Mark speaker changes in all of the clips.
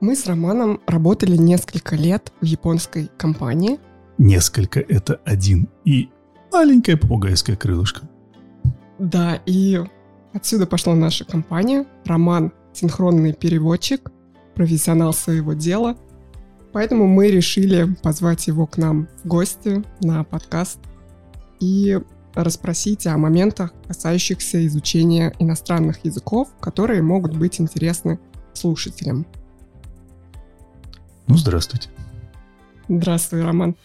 Speaker 1: Мы с Романом работали несколько лет в японской компании.
Speaker 2: Несколько — это один и маленькое попугайское крылышко.
Speaker 1: Да, и отсюда пошла наша компания. Роман — синхронный переводчик, профессионал своего дела. Поэтому мы решили позвать его к нам в гости на подкаст и расспросить о моментах, касающихся изучения иностранных языков, которые могут быть интересны слушателям.
Speaker 2: Ну, здравствуйте.
Speaker 1: Здравствуй, Роман.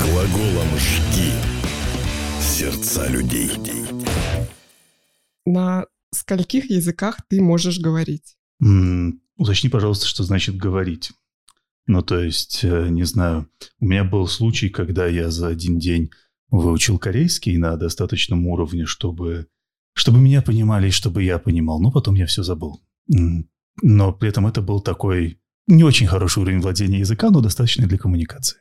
Speaker 3: Глаголом «жги» сердца людей.
Speaker 1: На скольких языках ты можешь говорить?
Speaker 2: М, уточни, пожалуйста, что значит говорить. Ну, то есть, э, не знаю, у меня был случай, когда я за один день выучил корейский на достаточном уровне, чтобы, чтобы меня понимали и чтобы я понимал. Но потом я все забыл. Но при этом это был такой не очень хороший уровень владения языка, но достаточный для коммуникации.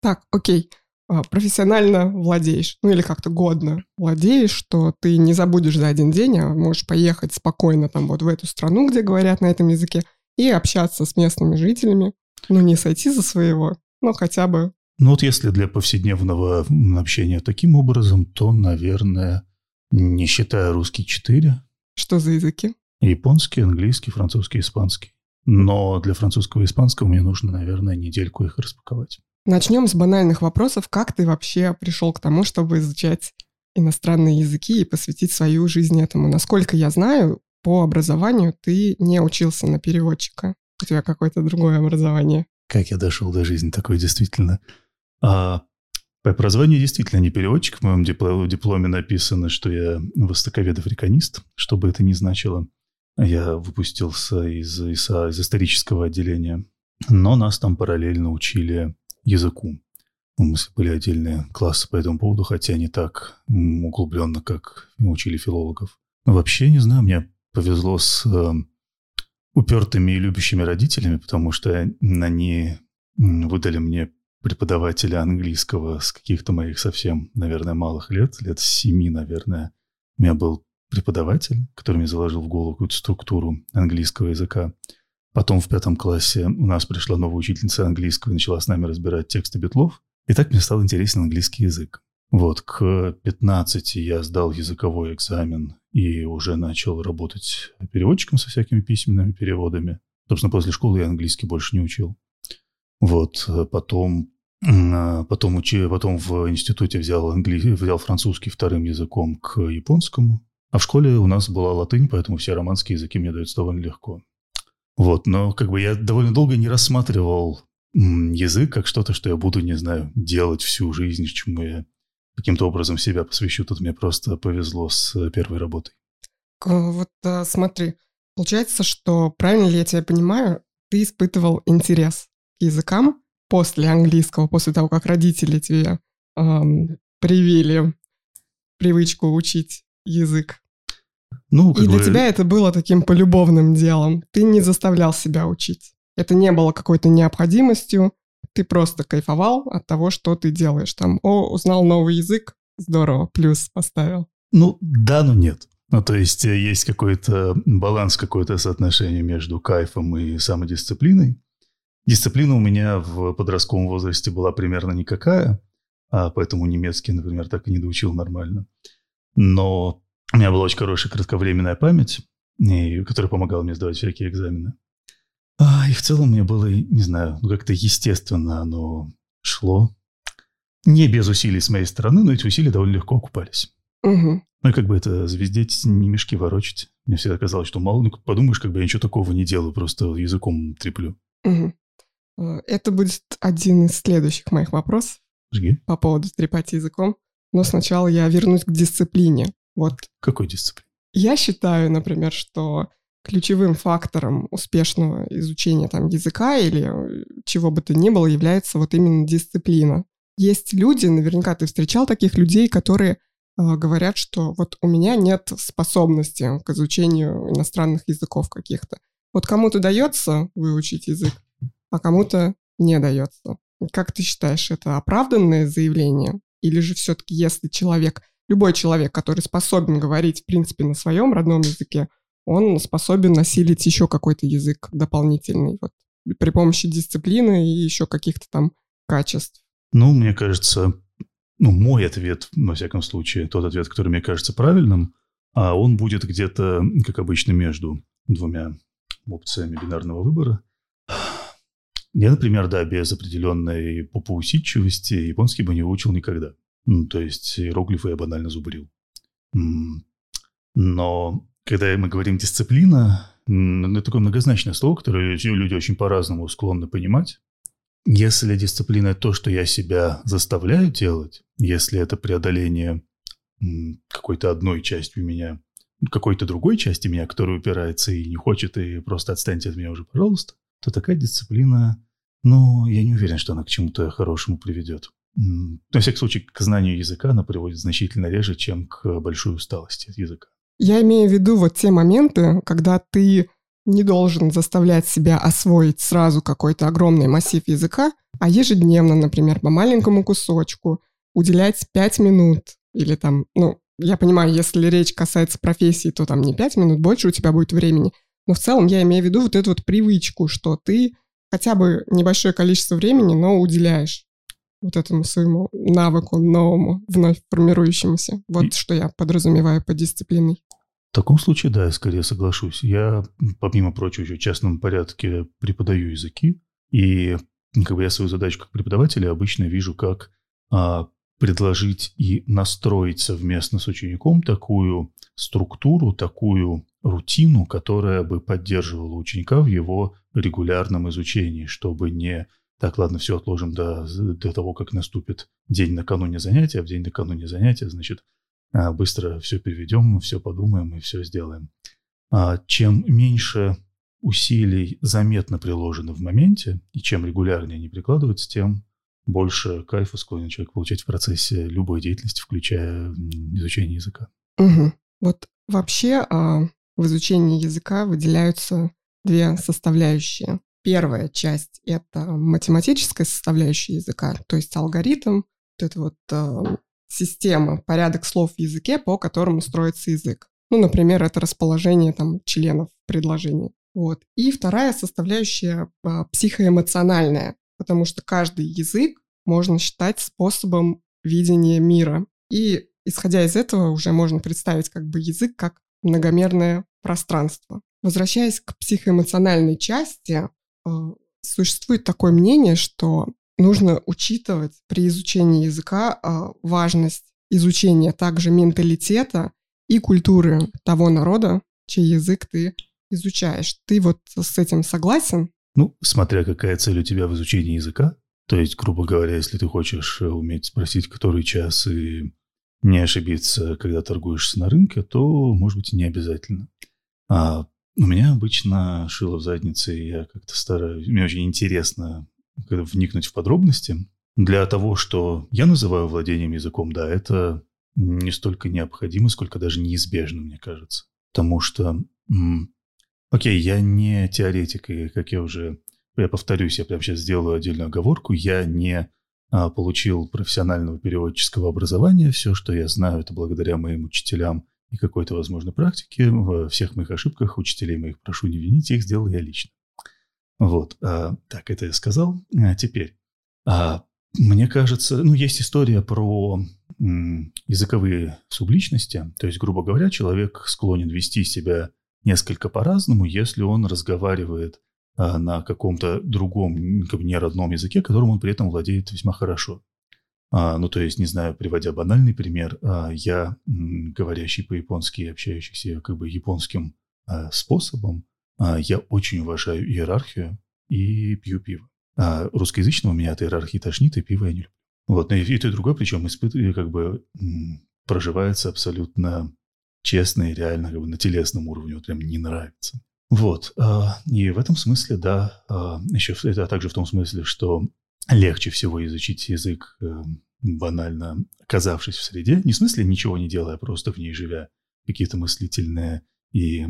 Speaker 1: Так, окей. А, Профессионально владеешь, ну или как-то годно владеешь, что ты не забудешь за один день, а можешь поехать спокойно там вот в эту страну, где говорят на этом языке, и общаться с местными жителями. Ну, не сойти за своего, но хотя бы
Speaker 2: Ну вот если для повседневного общения таким образом, то, наверное, не считая русский 4,
Speaker 1: что за языки?
Speaker 2: японский, английский, французский, испанский. Но для французского и испанского мне нужно, наверное, недельку их распаковать.
Speaker 1: Начнем с банальных вопросов. Как ты вообще пришел к тому, чтобы изучать иностранные языки и посвятить свою жизнь этому? Насколько я знаю, по образованию ты не учился на переводчика. У тебя какое-то другое образование.
Speaker 2: Как я дошел до жизни такой, действительно. А, по образованию действительно не переводчик. В моем дипло- дипломе написано, что я востоковед-африканист, что бы это ни значило. Я выпустился из, ИСА, из исторического отделения. Но нас там параллельно учили языку. Ну, Мы были отдельные классы по этому поводу, хотя не так углубленно, как учили филологов. Но вообще, не знаю, мне повезло с э, упертыми и любящими родителями, потому что они выдали мне преподавателя английского с каких-то моих совсем, наверное, малых лет, лет семи, наверное. У меня был преподаватель, который мне заложил в голову какую-то структуру английского языка. Потом в пятом классе у нас пришла новая учительница английского и начала с нами разбирать тексты битлов. И так мне стал интересен английский язык. Вот, к 15 я сдал языковой экзамен и уже начал работать переводчиком со всякими письменными переводами. Собственно, после школы я английский больше не учил. Вот, э, потом, а, потом, учи, потом в институте взял, англи... взял французский вторым языком к японскому. А в школе у нас была латынь, поэтому все романские языки мне даются довольно легко. Вот, но как бы я довольно долго не рассматривал язык как что-то, что я буду, не знаю, делать всю жизнь, чему я каким-то образом себя посвящу. Тут мне просто повезло с э, первой работой.
Speaker 1: Вот а, смотри, получается, что, правильно ли я тебя понимаю, ты испытывал интерес к языкам после английского, после того, как родители тебе ам, привили привычку учить язык.
Speaker 2: Ну,
Speaker 1: И для
Speaker 2: бы,
Speaker 1: тебя это было таким полюбовным делом. Ты не заставлял себя учить. Это не было какой-то необходимостью. Ты просто кайфовал от того, что ты делаешь. Там, о, узнал новый язык, здорово, плюс поставил.
Speaker 2: Ну, да, но нет. Ну, то есть э, есть какой-то баланс, какое-то соотношение между кайфом и самодисциплиной. Дисциплина у меня в подростковом возрасте была примерно никакая, а поэтому немецкий, например, так и не доучил нормально. Но у меня была очень хорошая кратковременная память, и, которая помогала мне сдавать всякие экзамены. А, и в целом мне было, не знаю, ну, как-то естественно оно шло. Не без усилий с моей стороны, но эти усилия довольно легко окупались.
Speaker 1: Мгм.
Speaker 2: Ну и как бы это звездеть, не мешки ворочать. Мне всегда казалось, что мало, ну подумаешь, как бы я ничего такого не делаю, просто языком треплю.
Speaker 1: Э, Это будет один из следующих моих вопросов
Speaker 2: Жги.
Speaker 1: по поводу трепать языком. Но сначала я вернусь к дисциплине. Вот
Speaker 2: Какой дисциплин?
Speaker 1: я считаю, например, что ключевым фактором успешного изучения там языка или э, чего бы то ни было является вот именно дисциплина. Есть люди, наверняка ты встречал таких людей, которые э, говорят, что вот у меня нет способности к изучению иностранных языков каких-то. Вот кому-то дается выучить язык, а кому-то не дается. Как ты считаешь, это оправданное заявление? Или же все-таки, если человек, любой человек, который способен говорить, в принципе, на своем родном языке, он способен осилить еще какой-то язык дополнительный, вот, при помощи дисциплины и еще каких-то там качеств.
Speaker 2: Ну, мне кажется, ну, мой ответ, во всяком случае, тот ответ, который мне кажется правильным, а он будет где-то, как обычно, между двумя опциями бинарного выбора. Я, например, да, без определенной попоусидчивости японский бы не выучил никогда. Ну, то есть иероглифы я банально зубрил. Но когда мы говорим дисциплина, это такое многозначное слово, которое люди очень по-разному склонны понимать. Если дисциплина – это то, что я себя заставляю делать, если это преодоление какой-то одной части меня, какой-то другой части меня, которая упирается и не хочет, и просто отстаньте от меня уже, пожалуйста, то такая дисциплина, ну, я не уверен, что она к чему-то хорошему приведет. На всякий случай, к знанию языка она приводит значительно реже, чем к большой усталости от языка.
Speaker 1: Я имею в виду вот те моменты, когда ты не должен заставлять себя освоить сразу какой-то огромный массив языка, а ежедневно, например, по маленькому кусочку уделять 5 минут или там, ну, я понимаю, если речь касается профессии, то там не 5 минут, больше у тебя будет времени. Но в целом я имею в виду вот эту вот привычку, что ты хотя бы небольшое количество времени, но уделяешь вот этому своему навыку новому, вновь формирующемуся. Вот И... что я подразумеваю по дисциплиной.
Speaker 2: В таком случае, да, я скорее соглашусь. Я, помимо прочего, еще в частном порядке преподаю языки, и как бы я свою задачу как преподавателя обычно вижу как а, предложить и настроить совместно с учеником такую структуру, такую рутину, которая бы поддерживала ученика в его регулярном изучении, чтобы не так, ладно, все отложим до, до того, как наступит день накануне занятия, а в день накануне занятия, значит, а, быстро все переведем, все подумаем и все сделаем. А, чем меньше усилий заметно приложено в моменте, и чем регулярнее они прикладываются, тем больше кайфа склонен человек получать в процессе любой деятельности, включая изучение языка.
Speaker 1: Угу. Вот вообще а, в изучении языка выделяются две составляющие. Первая часть — это математическая составляющая языка, то есть алгоритм, вот это вот э, система, порядок слов в языке, по которому строится язык. Ну, например, это расположение там членов предложения. Вот. И вторая составляющая э, психоэмоциональная, потому что каждый язык можно считать способом видения мира. И исходя из этого уже можно представить как бы язык как многомерное пространство. Возвращаясь к психоэмоциональной части, существует такое мнение, что нужно учитывать при изучении языка э, важность изучения также менталитета и культуры того народа, чей язык ты изучаешь. Ты вот с этим согласен?
Speaker 2: Ну, смотря какая цель у тебя в изучении языка. То есть, грубо говоря, если ты хочешь э, уметь спросить, который час и не ошибиться, когда торгуешься на рынке, то, может быть, и не обязательно. А у меня обычно шило в заднице, я как-то стараюсь... Мне очень интересно вникнуть в подробности. Для того, что я называю владением языком, да, это не столько необходимо, сколько даже неизбежно, мне кажется. Потому что, окей, я не теоретик, и как я уже, я повторюсь, я прямо сейчас сделаю отдельную оговорку, я не а, получил профессионального переводческого образования, все, что я знаю, это благодаря моим учителям и какой-то, возможно, практики. Во всех моих ошибках учителей моих прошу не винить, их сделал я лично. Вот, а, так, это я сказал. А теперь, а, мне кажется, ну, есть история про м, языковые субличности. То есть, грубо говоря, человек склонен вести себя несколько по-разному, если он разговаривает а, на каком-то другом, как бы не родном языке, которым он при этом владеет весьма хорошо. А, ну, то есть, не знаю, приводя банальный пример, а, я, говорящий по-японски общающийся как бы японским а, способом, а, я очень уважаю иерархию и пью пиво. А русскоязычного меня от иерархии тошнит, и пиво я не люблю. Вот, и, и то, и другое, причем испытываю, как бы проживается абсолютно честно и реально как бы на телесном уровне, вот прям не нравится. Вот, а, и в этом смысле, да, а, еще это также в том смысле, что легче всего изучить язык, э, банально оказавшись в среде. Не в смысле ничего не делая, просто в ней живя. Какие-то мыслительные и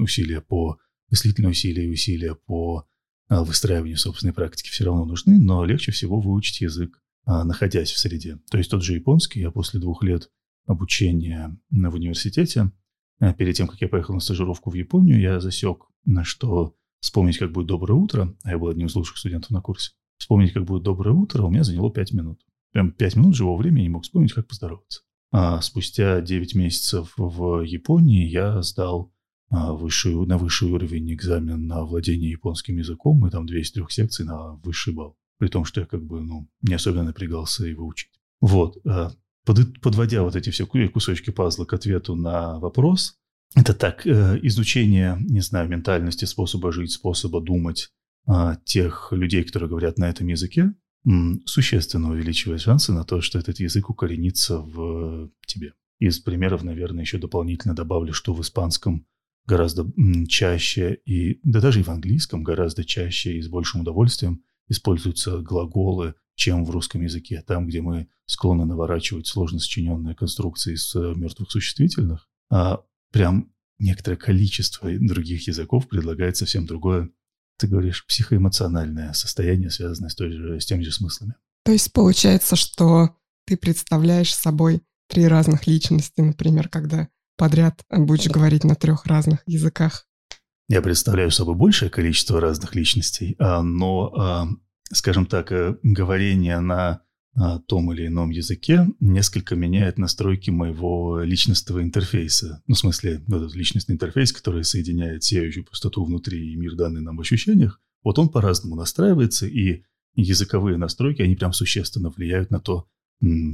Speaker 2: усилия по... Мыслительные усилия и усилия по а, выстраиванию собственной практики все равно нужны, но легче всего выучить язык, а, находясь в среде. То есть тот же японский я после двух лет обучения в университете э, перед тем, как я поехал на стажировку в Японию, я засек, на что вспомнить, как будет доброе утро, а я был одним из лучших студентов на курсе, вспомнить, как будет доброе утро, у меня заняло 5 минут. Прям 5 минут живого времени не мог вспомнить, как поздороваться. А спустя 9 месяцев в Японии я сдал а, высший, на высший уровень экзамен на владение японским языком, и там две из трех секций на высший балл. При том, что я как бы ну, не особенно напрягался его учить. Вот. А, под, подводя вот эти все кусочки пазла к ответу на вопрос, это так, э, изучение, не знаю, ментальности, способа жить, способа думать а, тех людей, которые говорят на этом языке, существенно увеличивает шансы на то, что этот язык укоренится в тебе. Из примеров, наверное, еще дополнительно добавлю, что в испанском гораздо чаще, и да даже и в английском гораздо чаще и с большим удовольствием используются глаголы, чем в русском языке. Там, где мы склонны наворачивать сложно сочиненные конструкции с э, мертвых существительных, а прям некоторое количество других языков предлагает совсем другое, ты говоришь, психоэмоциональное состояние, связанное с, той же, с теми же смыслами.
Speaker 1: То есть получается, что ты представляешь собой три разных личности, например, когда подряд будешь говорить на трех разных языках?
Speaker 2: Я представляю собой большее количество разных личностей, а, но, а, скажем так, э, говорение на том или ином языке несколько меняет настройки моего личностного интерфейса. Ну, в смысле, этот личностный интерфейс, который соединяет сеющую пустоту внутри и мир, данный нам в ощущениях, вот он по-разному настраивается, и языковые настройки, они прям существенно влияют на то,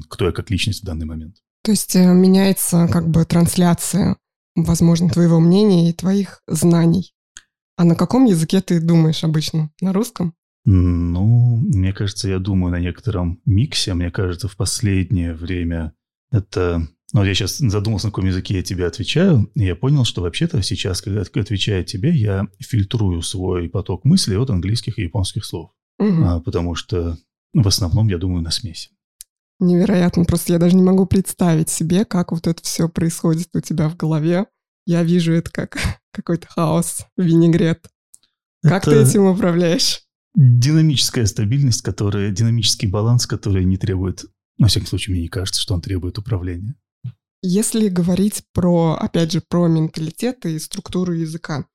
Speaker 2: кто я как личность в данный момент.
Speaker 1: То есть э, меняется как бы трансляция, возможно, твоего мнения и твоих знаний. А на каком языке ты думаешь обычно? На русском?
Speaker 2: Ну, мне кажется, я думаю на некотором миксе. Мне кажется, в последнее время это... Ну, я сейчас задумался, на каком языке я тебе отвечаю, и я понял, что вообще-то сейчас, когда отвечаю тебе, я фильтрую свой поток мыслей от английских и японских слов. Угу. А, потому что ну, в основном я думаю на смеси.
Speaker 1: Невероятно. Просто я даже не могу представить себе, как вот это все происходит у тебя в голове. Я вижу это как какой-то хаос, винегрет. Как это... ты этим управляешь?
Speaker 2: Динамическая стабильность, которая, динамический баланс, который не требует, во всяком случае, мне не кажется, что он требует управления.
Speaker 1: Если говорить про, опять же, про менталитет и структуру языка,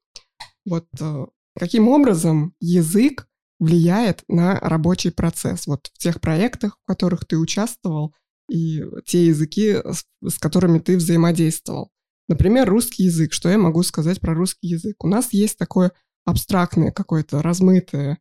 Speaker 1: вот э, каким образом язык влияет на рабочий процесс. Вот в тех проектах, в которых ты участвовал, и те языки, с которыми ты взаимодействовал. Например, русский язык. Что я могу сказать про русский язык? У нас есть такое абстрактное какое-то размытое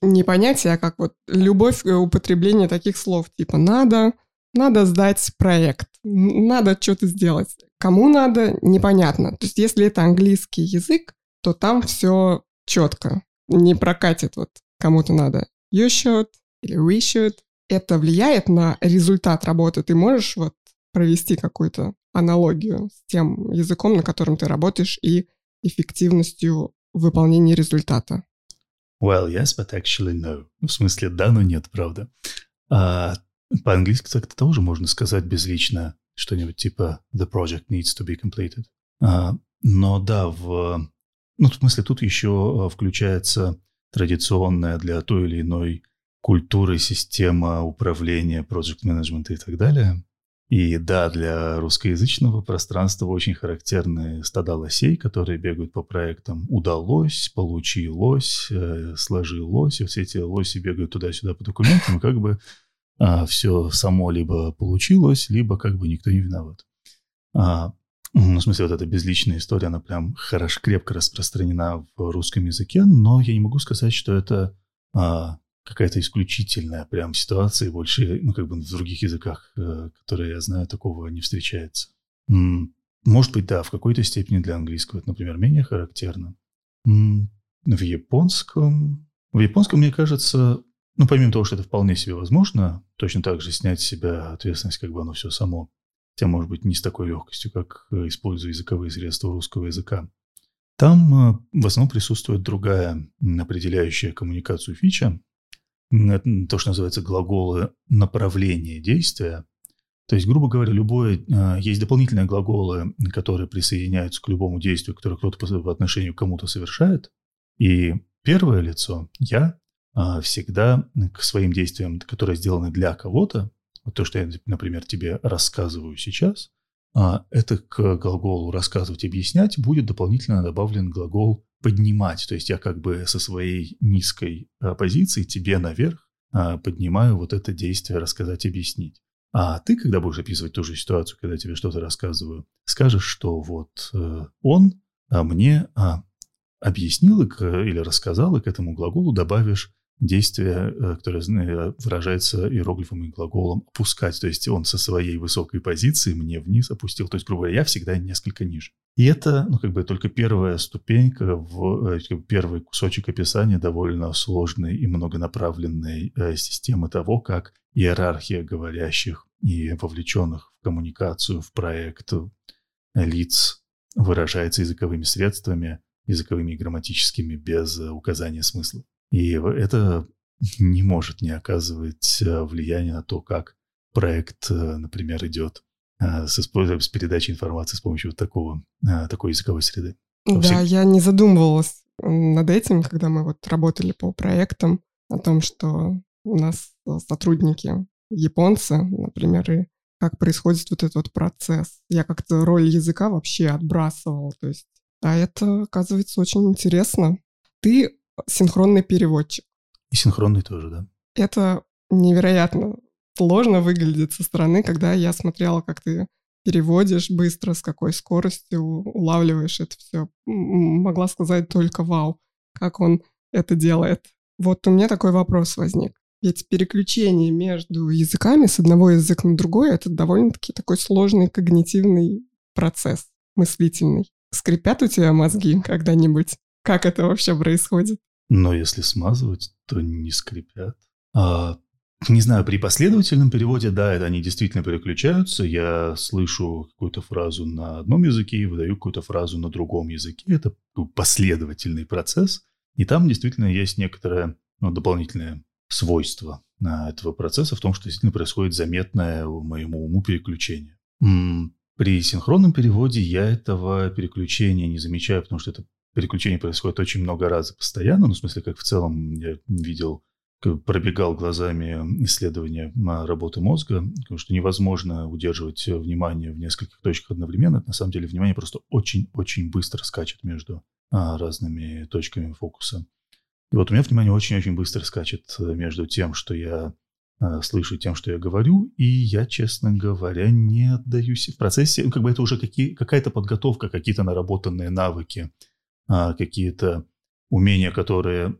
Speaker 1: не понятие, а как вот любовь к употреблению таких слов, типа надо, надо сдать проект, надо что-то сделать. Кому надо, непонятно. То есть если это английский язык, то там все четко не прокатит, вот кому-то надо you should или we should. Это влияет на результат работы. Ты можешь вот провести какую-то аналогию с тем языком, на котором ты работаешь, и эффективностью выполнения результата?
Speaker 2: Well, yes, but actually no. В смысле, да, но нет, правда. А, по-английски так тоже можно сказать безлично что-нибудь типа the project needs to be completed. А, но да, в ну, в смысле, тут еще э, включается традиционная для той или иной культуры система управления, project management и так далее. И да, для русскоязычного пространства очень характерны стада лосей, которые бегают по проектам «удалось», «получилось», э, «сложилось». И все эти лоси бегают туда-сюда по документам, и как бы а, все само либо получилось, либо как бы никто не виноват. А, ну, в смысле, вот эта безличная история, она прям хорошо, крепко распространена в русском языке, но я не могу сказать, что это а, какая-то исключительная прям ситуация, больше, ну, как бы в других языках, а, которые я знаю, такого не встречается. Может быть, да, в какой-то степени для английского это, например, менее характерно. В японском... В японском, мне кажется, ну, помимо того, что это вполне себе возможно, точно так же снять с себя ответственность, как бы оно все само хотя, может быть, не с такой легкостью, как э, используя языковые средства русского языка. Там э, в основном присутствует другая определяющая коммуникацию фича, то, что называется глаголы направления действия. То есть, грубо говоря, любое, э, есть дополнительные глаголы, которые присоединяются к любому действию, которое кто-то по отношению к кому-то совершает. И первое лицо, я, всегда к своим действиям, которые сделаны для кого-то, вот то, что я, например, тебе рассказываю сейчас, а, это к глаголу рассказывать, объяснять будет дополнительно добавлен глагол поднимать. То есть я как бы со своей низкой а, позиции тебе наверх а, поднимаю вот это действие рассказать, объяснить. А ты, когда будешь описывать ту же ситуацию, когда я тебе что-то рассказываю, скажешь, что вот э, он мне объяснил или рассказал, и к этому глаголу добавишь действие, э, которое э, выражается иероглифом и глаголом «опускать». То есть он со своей высокой позиции мне вниз опустил. То есть, грубо говоря, я всегда несколько ниже. И это, ну, как бы только первая ступенька, в, э, первый кусочек описания довольно сложной и многонаправленной системы того, как иерархия говорящих и вовлеченных в коммуникацию, в проект лиц выражается языковыми средствами, языковыми и грамматическими без указания смысла. И это не может не оказывать э, влияния на то, как проект, э, например, идет э, с, с передачей информации с помощью вот такого, такой языковой среды.
Speaker 1: Да, Все... я не задумывалась над этим, когда мы вот работали по проектам, о том, что у нас сотрудники японцы, например, и как происходит вот этот вот процесс. Я как-то роль языка вообще отбрасывала, то есть, а это, оказывается, очень интересно. Ты синхронный переводчик.
Speaker 2: И синхронный тоже, да.
Speaker 1: Это невероятно сложно выглядит со стороны, когда я смотрела, как ты переводишь быстро, с какой скоростью улавливаешь это все. Могла сказать только вау, как он это делает. Вот у меня такой вопрос возник. Ведь переключение между языками с одного языка на другой — это довольно-таки такой сложный когнитивный процесс мыслительный. Скрипят у тебя мозги когда-нибудь? Как это вообще происходит?
Speaker 2: Но если смазывать, то не скрипят. А, не знаю, при последовательном переводе, да, это они действительно переключаются. Я слышу какую-то фразу на одном языке и выдаю какую-то фразу на другом языке. Это последовательный процесс. И там действительно есть некоторое ну, дополнительное свойство этого процесса в том, что действительно происходит заметное моему уму переключение. При синхронном переводе я этого переключения не замечаю, потому что это переключение происходит очень много раз постоянно, ну, в смысле, как в целом я видел, пробегал глазами исследования работы мозга, потому что невозможно удерживать внимание в нескольких точках одновременно. На самом деле внимание просто очень-очень быстро скачет между а, разными точками фокуса. И вот у меня внимание очень-очень быстро скачет между тем, что я а, слышу, тем, что я говорю, и я, честно говоря, не отдаюсь в процессе. Ну, как бы это уже какие, какая-то подготовка, какие-то наработанные навыки – а, какие-то умения, которые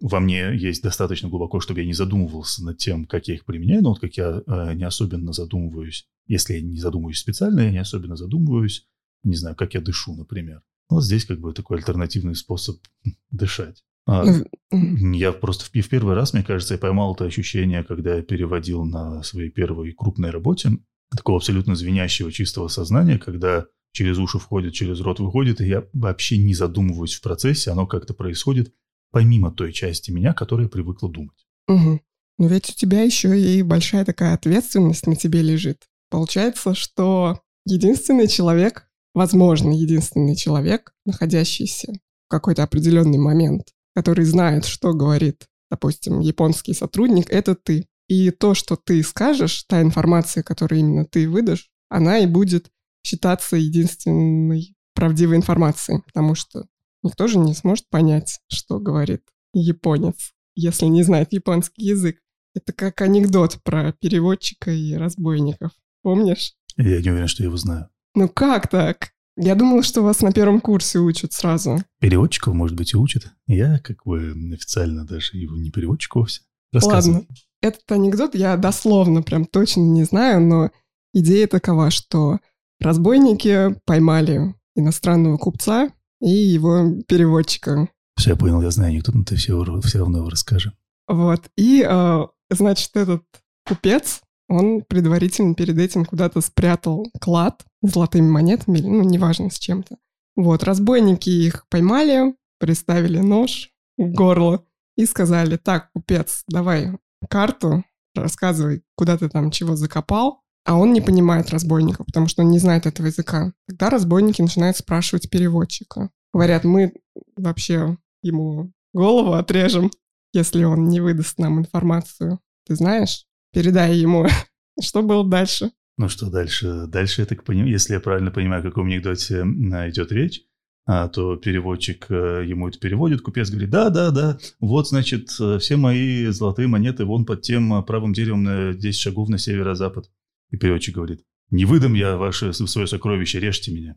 Speaker 2: во мне есть достаточно глубоко, чтобы я не задумывался над тем, как я их применяю, но вот как я а, не особенно задумываюсь, если я не задумываюсь специально, я не особенно задумываюсь, не знаю, как я дышу, например. Вот здесь как бы такой альтернативный способ дышать. А, я просто в, в первый раз, мне кажется, я поймал это ощущение, когда я переводил на своей первой крупной работе такого абсолютно звенящего чистого сознания, когда через уши входит, через рот выходит, и я вообще не задумываюсь в процессе, оно как-то происходит помимо той части меня, которая привыкла думать.
Speaker 1: Угу. Но ведь у тебя еще и большая такая ответственность на тебе лежит. Получается, что единственный человек, возможно, единственный человек, находящийся в какой-то определенный момент, который знает, что говорит, допустим, японский сотрудник, это ты. И то, что ты скажешь, та информация, которую именно ты выдашь, она и будет считаться единственной правдивой информацией, потому что никто же не сможет понять, что говорит японец, если не знает японский язык. Это как анекдот про переводчика и разбойников. Помнишь?
Speaker 2: Я не уверен, что я его знаю.
Speaker 1: Ну как так? Я думала, что вас на первом курсе учат сразу.
Speaker 2: Переводчиков, может быть, и учат. Я как бы официально даже его не переводчик вовсе.
Speaker 1: Ладно. Этот анекдот я дословно прям точно не знаю, но идея такова, что Разбойники поймали иностранного купца и его переводчика.
Speaker 2: Все, я понял, я знаю анекдот, ты все, все равно его расскажи.
Speaker 1: Вот. И, э, значит, этот купец, он предварительно перед этим куда-то спрятал клад с золотыми монетами, ну, неважно, с чем-то. Вот, разбойники их поймали, приставили нож к горлу и сказали, так, купец, давай карту, рассказывай, куда ты там чего закопал, а он не понимает разбойника, потому что он не знает этого языка. Тогда разбойники начинают спрашивать переводчика. Говорят, мы вообще ему голову отрежем, если он не выдаст нам информацию. Ты знаешь? Передай ему. Что было дальше?
Speaker 2: Ну что дальше? Дальше я так понимаю, если я правильно понимаю, о каком анекдоте идет речь, а, то переводчик э, ему это переводит, купец говорит, да, да, да, вот, значит, э, все мои золотые монеты вон под тем э, правым деревом на 10 шагов на северо-запад. И переводчик говорит, не выдам я ваше свое сокровище, режьте меня.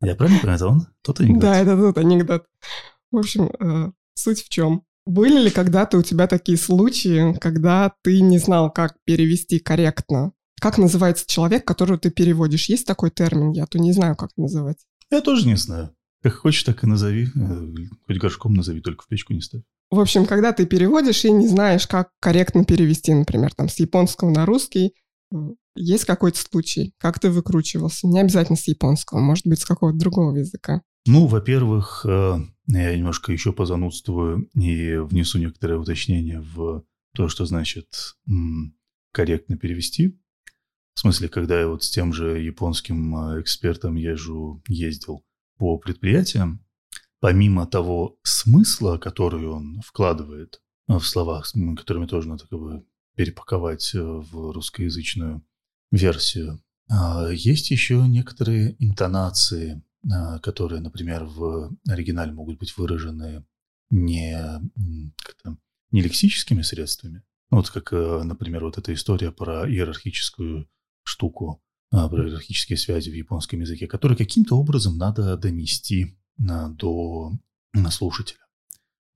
Speaker 2: Я правильно понимаю, это он? Тот анекдот?
Speaker 1: Да, это тот анекдот. В общем, суть в чем? Были ли когда-то у тебя такие случаи, когда ты не знал, как перевести корректно? Как называется человек, которого ты переводишь? Есть такой термин? Я то не знаю, как называть.
Speaker 2: Я тоже не знаю. Как хочешь, так и назови. Э, хоть горшком назови, только в печку не ставь.
Speaker 1: В общем, когда ты переводишь и не знаешь, как корректно перевести, например, там с японского на русский, есть какой-то случай, как ты выкручивался? Не обязательно с японского, может быть, с какого-то другого языка.
Speaker 2: Ну, во-первых, э, я немножко еще позанудствую и внесу некоторые уточнения в то, что значит корректно перевести. В смысле, когда я вот с тем же японским а, экспертом езжу, ездил по предприятиям, помимо того смысла, который он вкладывает а, в словах, которыми тоже надо как бы перепаковать э, в русскоязычную версию, а, есть еще некоторые интонации, которые, например, в оригинале могут быть выражены не, не лексическими средствами. Вот как, э, например, вот эта история про иерархическую штуку а, про иерархические связи в японском языке, которые каким-то образом надо донести а, до слушателя.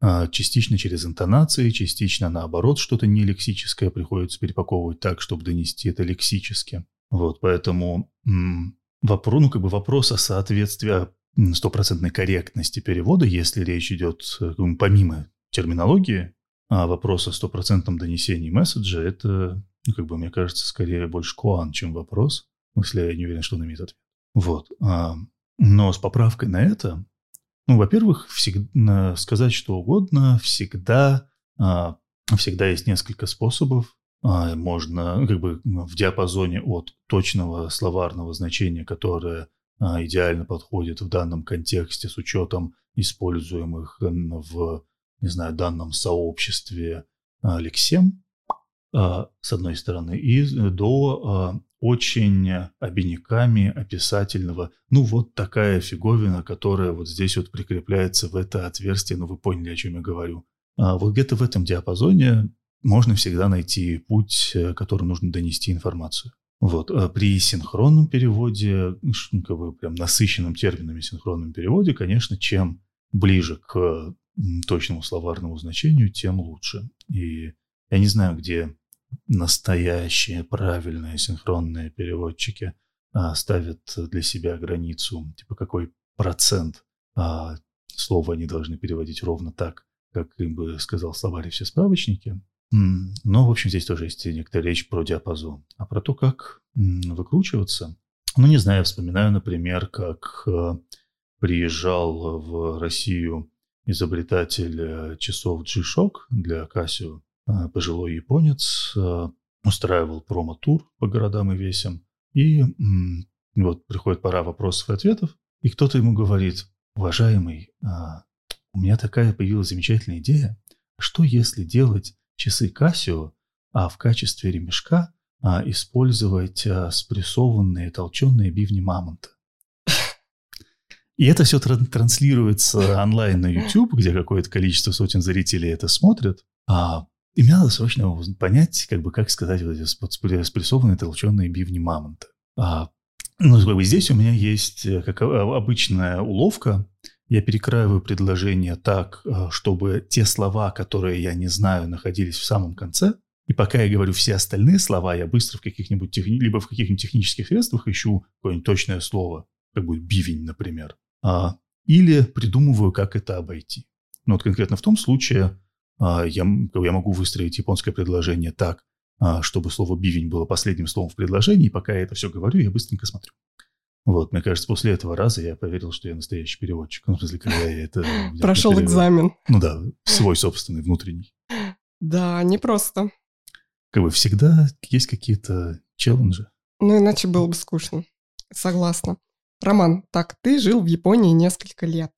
Speaker 2: А, частично через интонации, частично наоборот, что-то не лексическое приходится перепаковывать так, чтобы донести это лексически. Вот, поэтому вопрос, ну, как бы вопрос о соответствии, стопроцентной корректности перевода, если речь идет э, помимо терминологии, а вопрос о стопроцентном донесении месседжа, это ну, как бы, мне кажется, скорее больше куан, чем вопрос. Смысле, я не уверен, что он имеет ответ. Вот. А, но с поправкой на это, ну, во-первых, всегда, сказать что угодно всегда, а, всегда есть несколько способов. А, можно, ну, как бы, в диапазоне от точного словарного значения, которое идеально подходит в данном контексте с учетом используемых в, не знаю, данном сообществе лексем, а, с одной стороны, и до а, очень обиняками описательного, ну вот такая фиговина, которая вот здесь вот прикрепляется в это отверстие, ну вы поняли, о чем я говорю. А вот где-то в этом диапазоне можно всегда найти путь, э, которым нужно донести информацию. Вот. При синхронном переводе, ну, как бы прям насыщенном терминами синхронном переводе, конечно, чем ближе к точному словарному значению, тем лучше. И я не знаю, где настоящие, правильные синхронные переводчики а, ставят для себя границу, типа какой процент а, слова они должны переводить ровно так, как им бы сказал словарь все справочники. Но, в общем, здесь тоже есть некоторая речь про диапазон. А про то, как выкручиваться, ну, не знаю, вспоминаю, например, как а, приезжал в Россию изобретатель э, часов G-Shock для Casio, пожилой японец а, устраивал промо-тур по городам и весям. И вот приходит пора вопросов и ответов, и кто-то ему говорит, уважаемый, а, у меня такая появилась замечательная идея, что если делать часы Casio, а в качестве ремешка использовать спрессованные толченые бивни мамонта? И это все транслируется онлайн на YouTube, где какое-то количество сотен зрителей это смотрят. А и надо срочно понять, как бы, как сказать вот эти спрессованные толченые бивни мамонта. А, ну, как бы здесь у меня есть, э, как обычная уловка, я перекраиваю предложение так, э, чтобы те слова, которые я не знаю, находились в самом конце, и пока я говорю все остальные слова, я быстро в каких-нибудь техни... либо в каких-нибудь технических средствах ищу какое-нибудь точное слово, как будет бивень, например, а, или придумываю, как это обойти. Но вот конкретно в том случае а, я, я могу выстроить японское предложение так, а, чтобы слово «бивень» было последним словом в предложении, и пока я это все говорю, я быстренько смотрю. Вот, мне кажется, после этого раза я поверил, что я настоящий переводчик. Ну, в смысле, когда я это...
Speaker 1: Прошел перевел. экзамен.
Speaker 2: Ну да, свой собственный, внутренний.
Speaker 1: Да, непросто.
Speaker 2: Как бы всегда есть какие-то челленджи.
Speaker 1: Ну, иначе было бы скучно. Согласна. Роман, так, ты жил в Японии несколько лет.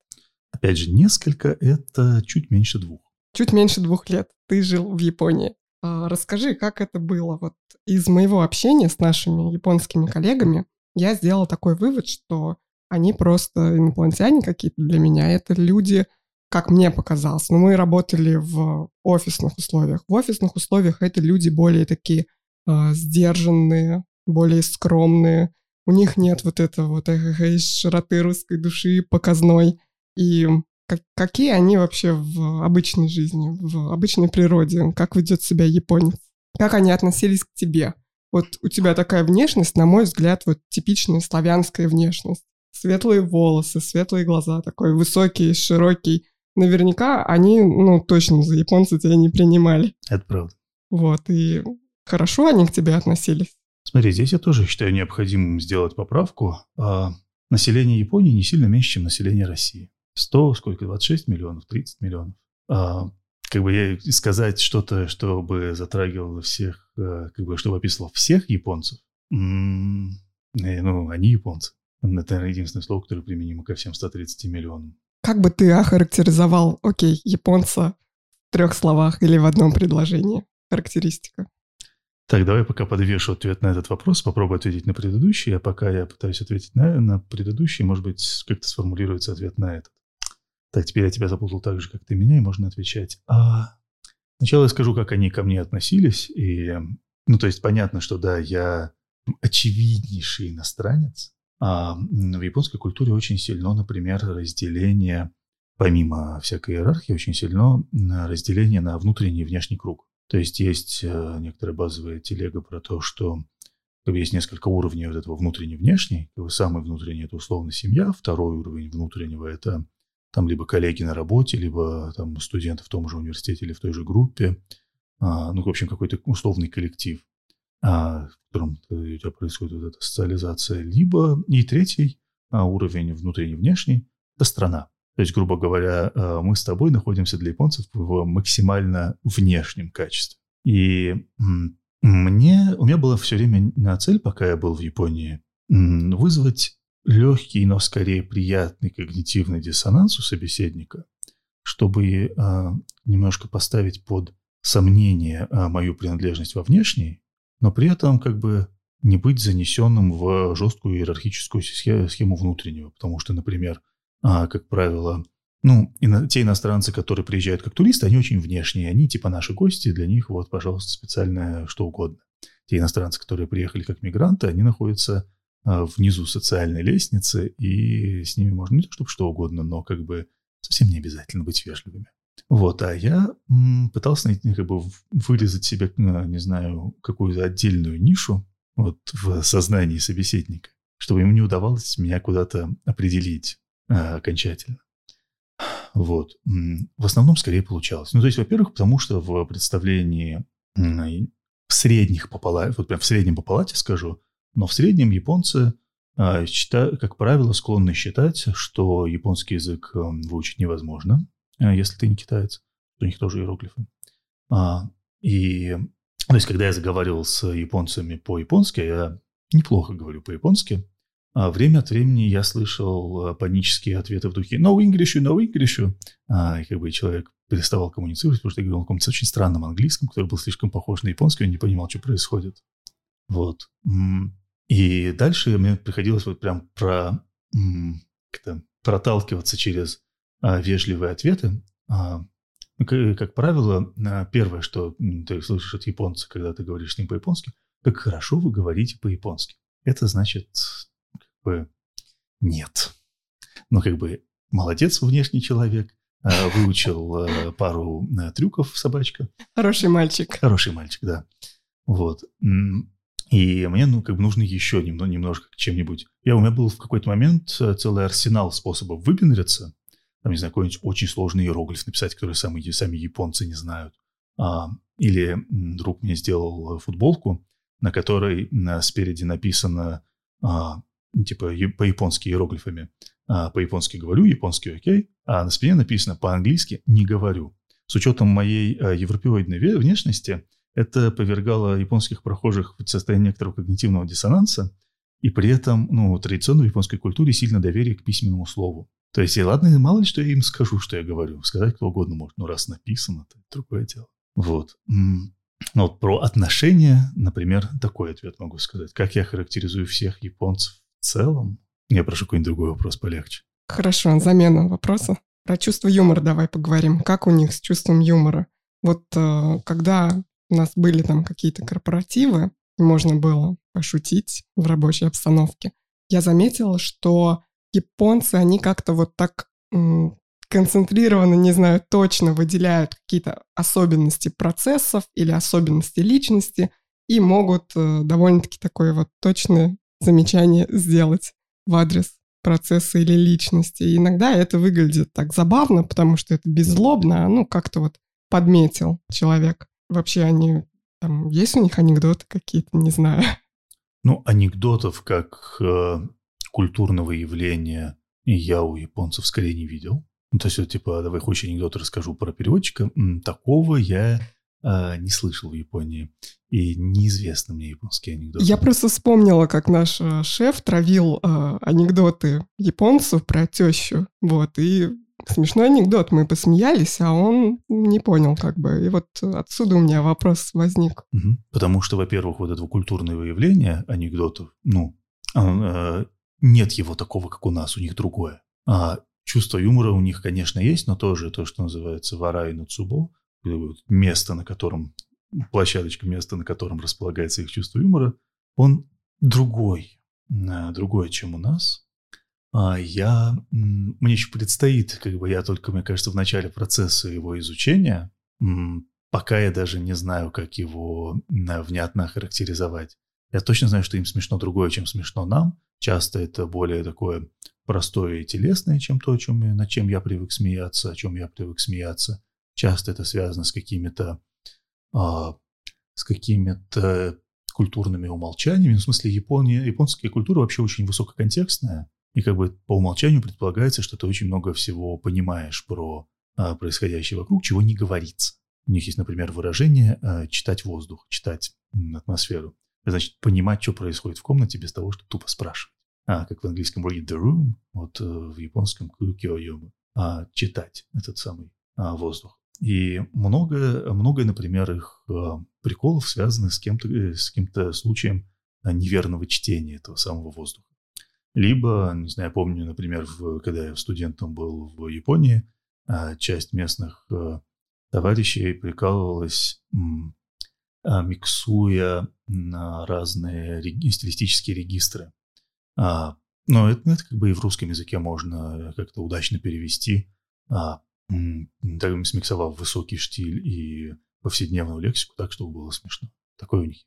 Speaker 2: Опять же, несколько – это чуть меньше двух.
Speaker 1: Чуть меньше двух лет ты жил в Японии. А, расскажи, как это было? Вот из моего общения с нашими японскими коллегами я сделала такой вывод, что они просто инопланетяне какие-то для меня. Это люди, как мне показалось. Но мы работали в офисных условиях. В офисных условиях это люди более такие э, сдержанные, более скромные. У них нет вот этого вот э, широты русской души показной. И как, какие они вообще в обычной жизни, в обычной природе? Как ведет себя японец? Как они относились к тебе? Вот у тебя такая внешность, на мой взгляд, вот типичная славянская внешность. Светлые волосы, светлые глаза, такой высокий, широкий. Наверняка они, ну, точно за японца тебя не принимали.
Speaker 2: Это правда.
Speaker 1: Вот, и хорошо они к тебе относились.
Speaker 2: Смотри, здесь я тоже считаю необходимым сделать поправку. А, население Японии не сильно меньше, чем население России. 100, сколько, 26 миллионов, 30 миллионов. А, как бы я сказать что-то, чтобы затрагивало всех, э, как бы, чтобы описывало всех японцев, м-м, ну, они японцы. Это, наверное, единственное слово, которое применимо ко всем 130 миллионам.
Speaker 1: Как бы ты охарактеризовал, окей, японца в трех словах или в одном предложении? Характеристика.
Speaker 2: Так, давай пока подвешу ответ на этот вопрос, попробую ответить на предыдущий, а пока я пытаюсь ответить на, на предыдущий, может быть, как-то сформулируется ответ на этот. Так, теперь я тебя запутал так же, как ты меня, и можно отвечать. А... Сначала я скажу, как они ко мне относились. И, ну, то есть понятно, что да, я очевиднейший иностранец. А в японской культуре очень сильно, например, разделение, помимо всякой иерархии, очень сильно разделение на внутренний и внешний круг. То есть есть э, некоторая базовая телега про то, что есть несколько уровней вот этого внутренний-внешний. Самый внутренний – это условно семья, второй уровень внутреннего – это там либо коллеги на работе, либо там студенты в том же университете или в той же группе, а, ну, в общем, какой-то условный коллектив, а, в котором у тебя происходит вот эта социализация, либо и третий а, уровень внутренний внешний – это страна. То есть, грубо говоря, а, мы с тобой находимся для японцев в максимально внешнем качестве. И мне, у меня была все время на цель, пока я был в Японии, вызвать легкий, но скорее приятный когнитивный диссонанс у собеседника, чтобы э, немножко поставить под сомнение э, мою принадлежность во внешней, но при этом как бы не быть занесенным в жесткую иерархическую схему внутреннего. Потому что, например, э, как правило, ну, ино, те иностранцы, которые приезжают как туристы, они очень внешние, они типа наши гости, для них вот, пожалуйста, специальное что угодно. Те иностранцы, которые приехали как мигранты, они находятся а, внизу социальной лестницы, и с ними можно не то чтобы что угодно, но как бы совсем не обязательно быть вежливыми. Вот, а я пытался найти, как бы вырезать себе, а, не знаю, какую-то отдельную нишу вот в сознании собеседника, чтобы ему не удавалось меня куда-то определить а, окончательно. Вот. В основном скорее получалось. Ну, то есть, во-первых, потому что в представлении в средних по палате, вот прям в среднем по палате скажу, но в среднем японцы, а, как правило, склонны считать, что японский язык эм, выучить невозможно, а, если ты не китаец. У них тоже иероглифы. А, и то есть, когда я заговаривал с японцами по-японски, я неплохо говорю по-японски, а время от времени я слышал панические ответы в духе «no English, no English», а, и как бы человек переставал коммуницировать, потому что я говорил на каком-то очень странном английском, который был слишком похож на японский, он не понимал, что происходит. Вот. И дальше мне приходилось вот прям про, проталкиваться через а, вежливые ответы. А, ну, как, как правило, первое, что ты слышишь от японца, когда ты говоришь с ним по-японски, как хорошо вы говорите по-японски. Это значит, как бы, нет. Ну, как бы, молодец внешний человек, а, выучил а, пару а, трюков собачка.
Speaker 1: Хороший мальчик.
Speaker 2: Хороший мальчик, да. Вот. И мне, ну, как бы нужно еще немного, немножко чем-нибудь. Я, у меня был в какой-то момент э, целый арсенал способов выпендриться. Там, не знаю, какой-нибудь очень сложный иероглиф написать, который сами, сами японцы не знают. А, или друг мне сделал футболку, на которой на, спереди написано а, типа по-японски иероглифами. А, по-японски говорю, японский окей, а на спине написано по-английски не говорю. С учетом моей а, европеоидной внешности – это повергало японских прохожих в состояние некоторого когнитивного диссонанса, и при этом, ну, традиционно в японской культуре сильно доверие к письменному слову. То есть, и ладно, мало ли, что я им скажу, что я говорю. Сказать кто угодно может. Но раз написано, то другое дело. Вот. Ну, вот про отношения, например, такой ответ могу сказать. Как я характеризую всех японцев в целом? Я прошу какой-нибудь другой вопрос полегче.
Speaker 1: Хорошо, замена вопроса. Про чувство юмора давай поговорим. Как у них с чувством юмора? Вот э, когда у нас были там какие-то корпоративы, можно было пошутить в рабочей обстановке, я заметила, что японцы, они как-то вот так концентрированно, не знаю, точно выделяют какие-то особенности процессов или особенности личности и могут э, довольно-таки такое вот точное замечание сделать в адрес процесса или личности. И иногда это выглядит так забавно, потому что это беззлобно, а ну как-то вот подметил человек. Вообще они, там, есть у них анекдоты какие-то, не знаю.
Speaker 2: Ну, анекдотов как э, культурного явления я у японцев скорее не видел. Ну, то есть, вот, типа, давай хочешь анекдот расскажу про переводчика. Такого я э, не слышал в Японии. И неизвестны мне японские анекдоты.
Speaker 1: Я просто вспомнила, как наш э, шеф травил э, анекдоты японцев про тещу. Вот, и смешной анекдот, мы посмеялись, а он не понял как бы. И вот отсюда у меня вопрос возник.
Speaker 2: Потому что, во-первых, вот этого культурного явления анекдотов, ну, э, нет его такого, как у нас, у них другое. А чувство юмора у них, конечно, есть, но тоже то, что называется варай на цубо, место, на котором, площадочка, место, на котором располагается их чувство юмора, он другой, э, другой, чем у нас. А я, мне еще предстоит, как бы я только, мне кажется, в начале процесса его изучения, пока я даже не знаю, как его внятно характеризовать. Я точно знаю, что им смешно другое, чем смешно нам. Часто это более такое простое и телесное, чем то, чем, над чем я привык смеяться, о чем я привык смеяться. Часто это связано с какими-то а, с какими-то культурными умолчаниями. Ну, в смысле, Япония, японская культура вообще очень высококонтекстная. И как бы по умолчанию предполагается, что ты очень много всего понимаешь про а, происходящее вокруг, чего не говорится. У них есть, например, выражение а, «читать воздух», «читать атмосферу». Значит, понимать, что происходит в комнате без того, чтобы тупо спрашивать. А, как в английском read the room, вот э, в японском кюкио а, читать этот самый а, воздух. И много, много, например, их а, приколов связаны с кем-то, с каким-то случаем неверного чтения этого самого воздуха. Либо, не знаю, помню, например, в, когда я студентом был в Японии, а, часть местных а, товарищей прикалывалась, а, миксуя разные стилистические регистры. А, но это, это как бы и в русском языке можно как-то удачно перевести, так, смиксовав высокий штиль и повседневную лексику так, чтобы было смешно. Такое у них.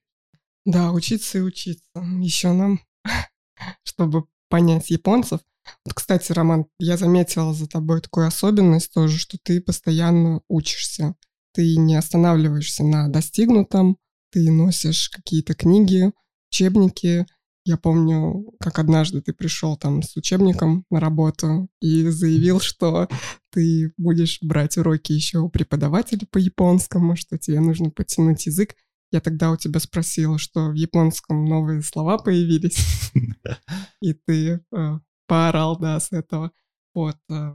Speaker 1: Да, учиться и учиться. Еще нам, чтобы понять японцев. Вот, кстати, Роман, я заметила за тобой такую особенность тоже, что ты постоянно учишься. Ты не останавливаешься на достигнутом, ты носишь какие-то книги, учебники. Я помню, как однажды ты пришел там с учебником на работу и заявил, что ты будешь брать уроки еще у преподавателя по японскому, что тебе нужно подтянуть язык. Я тогда у тебя спросила, что в японском новые слова появились, и ты э, поорал, да, с этого. Вот. Э,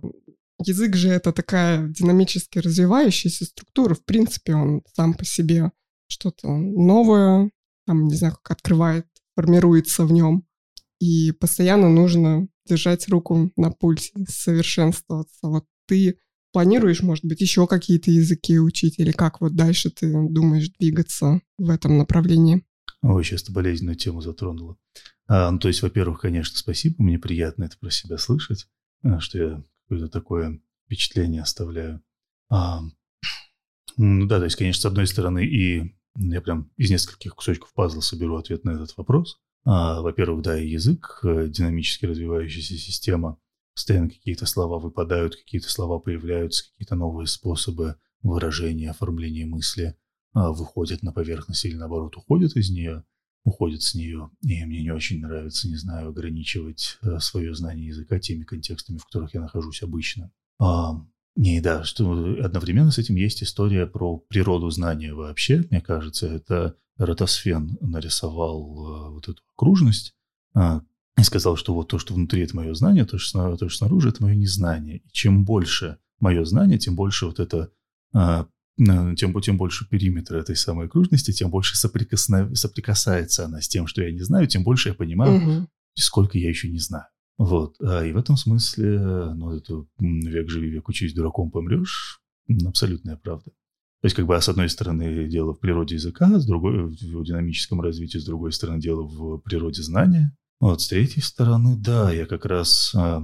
Speaker 1: язык же это такая динамически развивающаяся структура. В принципе, он сам по себе что-то новое, там, не знаю, как открывает, формируется в нем. И постоянно нужно держать руку на пульсе, совершенствоваться. Вот ты планируешь, может быть, еще какие-то языки учить, или как вот дальше ты думаешь двигаться в этом направлении?
Speaker 2: Ой, сейчас ты болезненную тему затронула. А, ну, то есть, во-первых, конечно, спасибо, мне приятно это про себя слышать, а, что я какое-то такое впечатление оставляю. А, ну да, то есть, конечно, с одной стороны, и я прям из нескольких кусочков пазла соберу ответ на этот вопрос. А, во-первых, да, и язык, э, динамически развивающаяся система, постоянно какие-то слова выпадают, какие-то слова появляются, какие-то новые способы выражения, оформления мысли а, выходят на поверхность или, наоборот, уходят из нее, уходят с нее. И мне не очень нравится, не знаю, ограничивать а, свое знание языка теми контекстами, в которых я нахожусь обычно. И да, что одновременно с этим есть история про природу знания вообще, мне кажется. Это Ротосфен нарисовал э, вот эту окружность а, и сказал, что вот то, что внутри, это мое знание, то, что, то, что снаружи, это мое незнание. И чем больше мое знание, тем больше вот это а, тем, тем больше периметр этой самой окружности, тем больше соприкосна... соприкасается она с тем, что я не знаю, тем больше я понимаю, угу. сколько я еще не знаю. Вот. А, и в этом смысле, ну, это век живи, век учись, дураком помрешь, абсолютная правда. То есть, как бы, а с одной стороны, дело в природе языка, с другой, в динамическом развитии, с другой стороны, дело в природе знания. Вот, с третьей стороны, да, я как раз, а,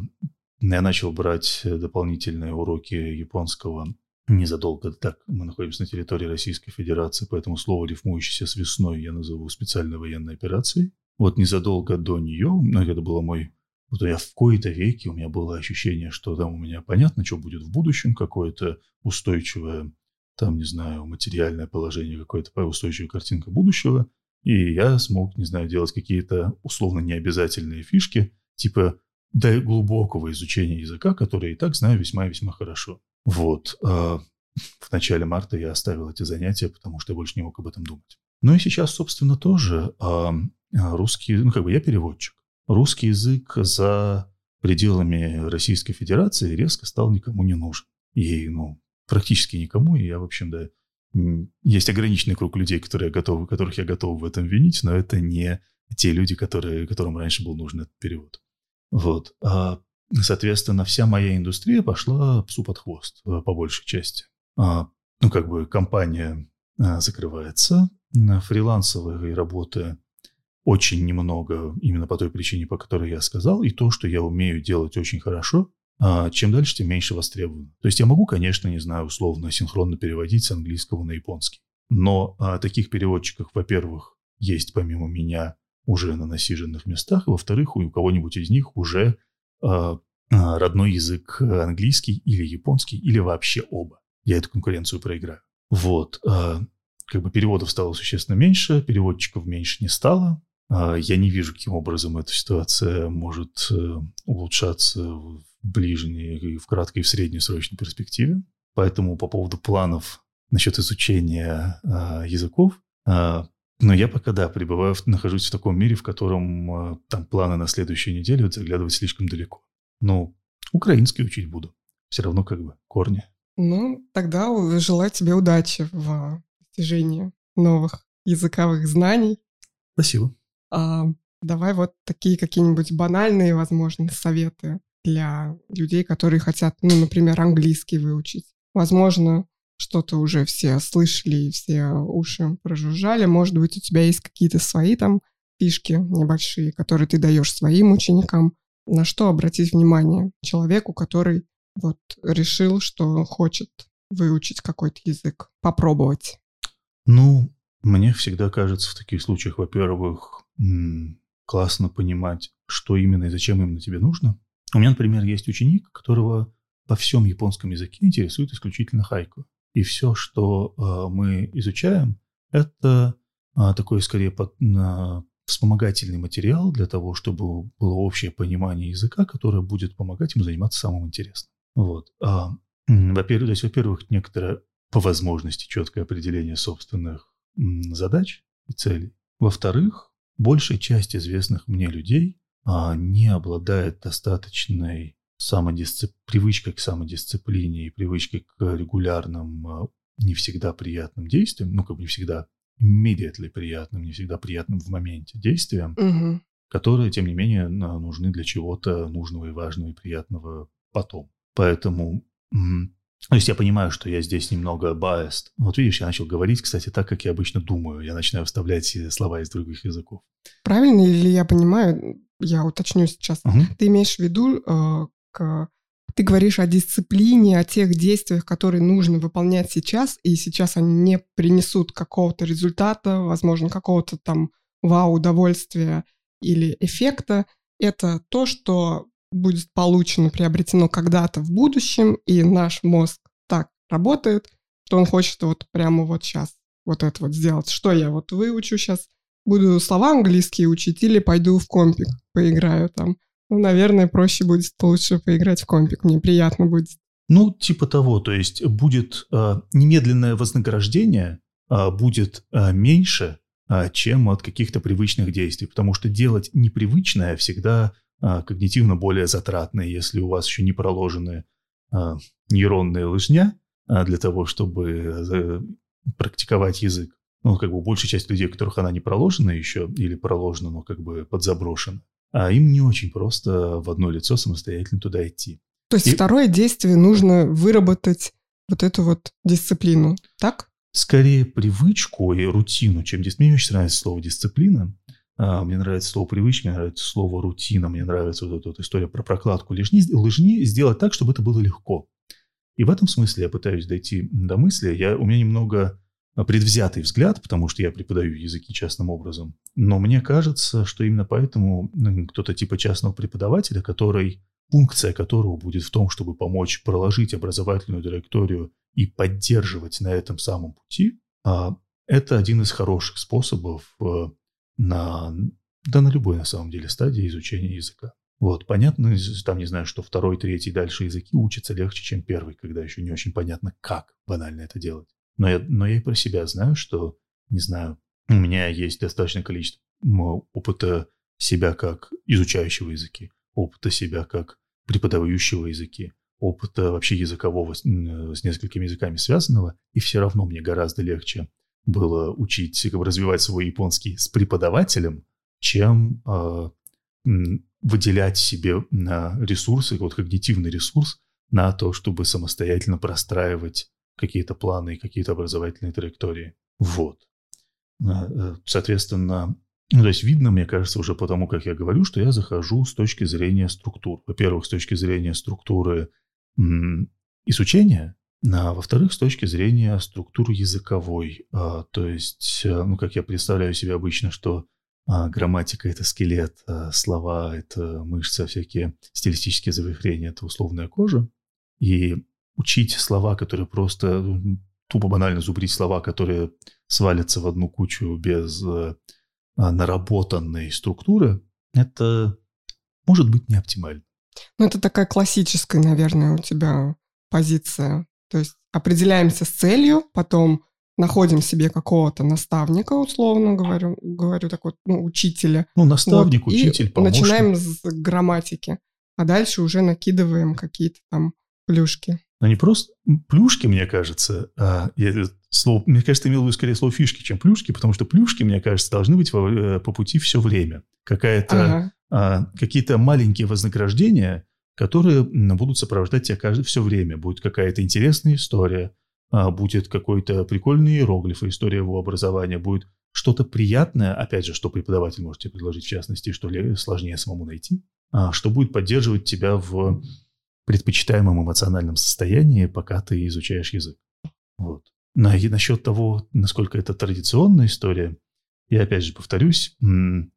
Speaker 2: я начал брать дополнительные уроки японского незадолго так. Мы находимся на территории Российской Федерации, поэтому слово, рифмующееся с весной, я назову специальной военной операцией. Вот незадолго до нее, ну, это было мой вот я в кои-то веке, у меня было ощущение, что там у меня понятно, что будет в будущем, какое-то устойчивое там, не знаю, материальное положение, какая-то устойчивая картинка будущего, и я смог, не знаю, делать какие-то условно необязательные фишки, типа до глубокого изучения языка, который и так знаю весьма и весьма хорошо. Вот. А в начале марта я оставил эти занятия, потому что я больше не мог об этом думать. Ну и сейчас, собственно, тоже а, а русский, ну как бы я переводчик. Русский язык за пределами Российской Федерации резко стал никому не нужен. И, ну, практически никому, и я, в общем, да, есть ограниченный круг людей, которые готовы, которых я готов в этом винить, но это не те люди, которые, которым раньше был нужен этот перевод. Вот. А, соответственно, вся моя индустрия пошла псу под хвост, э, по большей части. А, ну, как бы компания а, закрывается, фрилансовой работы очень немного именно по той причине, по которой я сказал, и то, что я умею делать очень хорошо, чем дальше, тем меньше востребовано. То есть я могу, конечно, не знаю, условно синхронно переводить с английского на японский. Но а, таких переводчиков, во-первых, есть помимо меня уже на насиженных местах, во-вторых, у кого-нибудь из них уже а, а, родной язык английский или японский, или вообще оба. Я эту конкуренцию проиграю. Вот. А, как бы переводов стало существенно меньше, переводчиков меньше не стало. А, я не вижу, каким образом эта ситуация может э, улучшаться в ближней, и в краткой и в среднесрочной перспективе. Поэтому по поводу планов насчет изучения э, языков, э, но я пока, да, пребываю, нахожусь в таком мире, в котором э, там планы на следующую неделю заглядывать слишком далеко. Ну, украинский учить буду. Все равно как бы корни.
Speaker 1: Ну, тогда желаю тебе удачи в достижении новых языковых знаний.
Speaker 2: Спасибо.
Speaker 1: А, давай вот такие какие-нибудь банальные, возможно, советы для людей, которые хотят, ну, например, английский выучить. Возможно, что-то уже все слышали и все уши прожужжали. Может быть, у тебя есть какие-то свои там фишки небольшие, которые ты даешь своим ученикам. На что обратить внимание человеку, который вот решил, что хочет выучить какой-то язык, попробовать?
Speaker 2: Ну, мне всегда кажется в таких случаях, во-первых, классно понимать, что именно и зачем именно тебе нужно. У меня, например, есть ученик, которого по всем японском языке интересует исключительно хайку. И все, что э, мы изучаем, это э, такой скорее под, э, вспомогательный материал для того, чтобы было общее понимание языка, которое будет помогать ему заниматься самым интересным. Вот. А, во-первых, то есть, во-первых, некоторое по возможности четкое определение собственных задач и целей. Во-вторых, большая часть известных мне людей не обладает достаточной самодисцип... привычкой к самодисциплине и привычкой к регулярным, а, не всегда приятным действиям, ну, как бы не всегда immediately приятным, не всегда приятным в моменте действиям,
Speaker 1: угу.
Speaker 2: которые, тем не менее, нужны для чего-то нужного и важного и приятного потом. Поэтому то есть я понимаю, что я здесь немного biased. Вот видишь, я начал говорить, кстати, так, как я обычно думаю. Я начинаю вставлять слова из других языков.
Speaker 1: Правильно ли я понимаю, я уточню сейчас, угу. ты имеешь в виду, э, к, ты говоришь о дисциплине, о тех действиях, которые нужно выполнять сейчас, и сейчас они не принесут какого-то результата, возможно, какого-то там вау-удовольствия или эффекта. Это то, что будет получено, приобретено когда-то в будущем, и наш мозг так работает, что он хочет вот прямо вот сейчас вот это вот сделать. Что я вот выучу сейчас? Буду слова английские учить или пойду в компик поиграю там? Ну, наверное, проще будет лучше поиграть в компик. Мне приятно будет.
Speaker 2: Ну, типа того. То есть будет э, немедленное вознаграждение, э, будет э, меньше, э, чем от каких-то привычных действий. Потому что делать непривычное всегда а, когнитивно более затратные, если у вас еще не проложены а, нейронные лыжня, а, для того, чтобы э, практиковать язык. Ну, как бы большая часть людей, у которых она не проложена еще, или проложена, но как бы подзаброшена, а им не очень просто в одно лицо самостоятельно туда идти.
Speaker 1: То есть
Speaker 2: И-
Speaker 1: второе действие нужно выработать вот эту вот дисциплину, так?
Speaker 2: Скорее привычку и рутину, чем дис- Мне очень нравится слово «дисциплина». А, Мне нравится слово «привычка», мне нравится слово «рутина», мне нравится вот эта вот история про прокладку лыжни, лыжни сделать так, чтобы это было легко. И в этом смысле я пытаюсь дойти до мысли. Я, у меня немного предвзятый взгляд, потому что я преподаю языки частным образом. Но мне кажется, что именно поэтому кто-то типа частного преподавателя, который, функция которого будет в том, чтобы помочь проложить образовательную траекторию и поддерживать на этом самом пути, а, это один из хороших способов э, на, да на любой на самом деле стадии изучения языка. Вот, понятно, там, не знаю, что второй, третий, дальше языки учатся легче, чем первый, когда еще не очень понятно, как банально это делать. Но я, но я и про себя знаю, что, не знаю, у меня есть достаточное количество опыта себя как изучающего языки, опыта себя как преподающего языки, опыта вообще языкового с, с несколькими языками связанного, и все равно мне гораздо легче было учить, как бы развивать свой японский с преподавателем, чем э, выделять себе на ресурсы, вот когнитивный ресурс, на то, чтобы самостоятельно простраивать какие-то планы и какие-то образовательные траектории. Вот. А, э, Соответственно, ну, то есть видно, мне кажется, уже потому, как я говорю, что я захожу с точки зрения структур. Во-первых, с точки зрения структуры изучения, а во-вторых, с точки зрения структуры языковой. А, То есть, э, ну, как я представляю себе обычно, что а, грамматика – это скелет, а слова – это мышцы, всякие стилистические завихрения – это условная кожа. И учить слова, которые просто м, тупо банально зубрить слова, которые свалятся в одну кучу без э, а, наработанной структуры, это может быть не оптимально.
Speaker 1: Ну, это такая классическая, наверное, у тебя позиция. То есть определяемся с целью, потом находим себе какого-то наставника, условно говорю, говорю так вот, ну, учителя.
Speaker 2: Ну, наставник,
Speaker 1: Вот, и
Speaker 2: учитель, помощник.
Speaker 1: начинаем с грамматики, а дальше уже накидываем какие-то там плюшки.
Speaker 2: Но не просто плюшки, мне кажется, а я слово, мне кажется, имел в виду скорее слово фишки, чем плюшки, потому что плюшки, мне кажется, должны быть во- э, по пути все время. Какая-то
Speaker 1: Ага.
Speaker 2: а, какие-то маленькие вознаграждения, которые будут сопровождать тебя каждое все время. Будет какая-то интересная история, а, будет какой-то прикольный иероглиф, история его образования, будет что-то приятное, опять же, что преподаватель может тебе предложить, в частности, что ли, сложнее самому найти, а, что будет поддерживать тебя в предпочитаемом эмоциональном состоянии, пока ты изучаешь язык. Вот. Ну, и насчет того, насколько это традиционная история, я опять же повторюсь,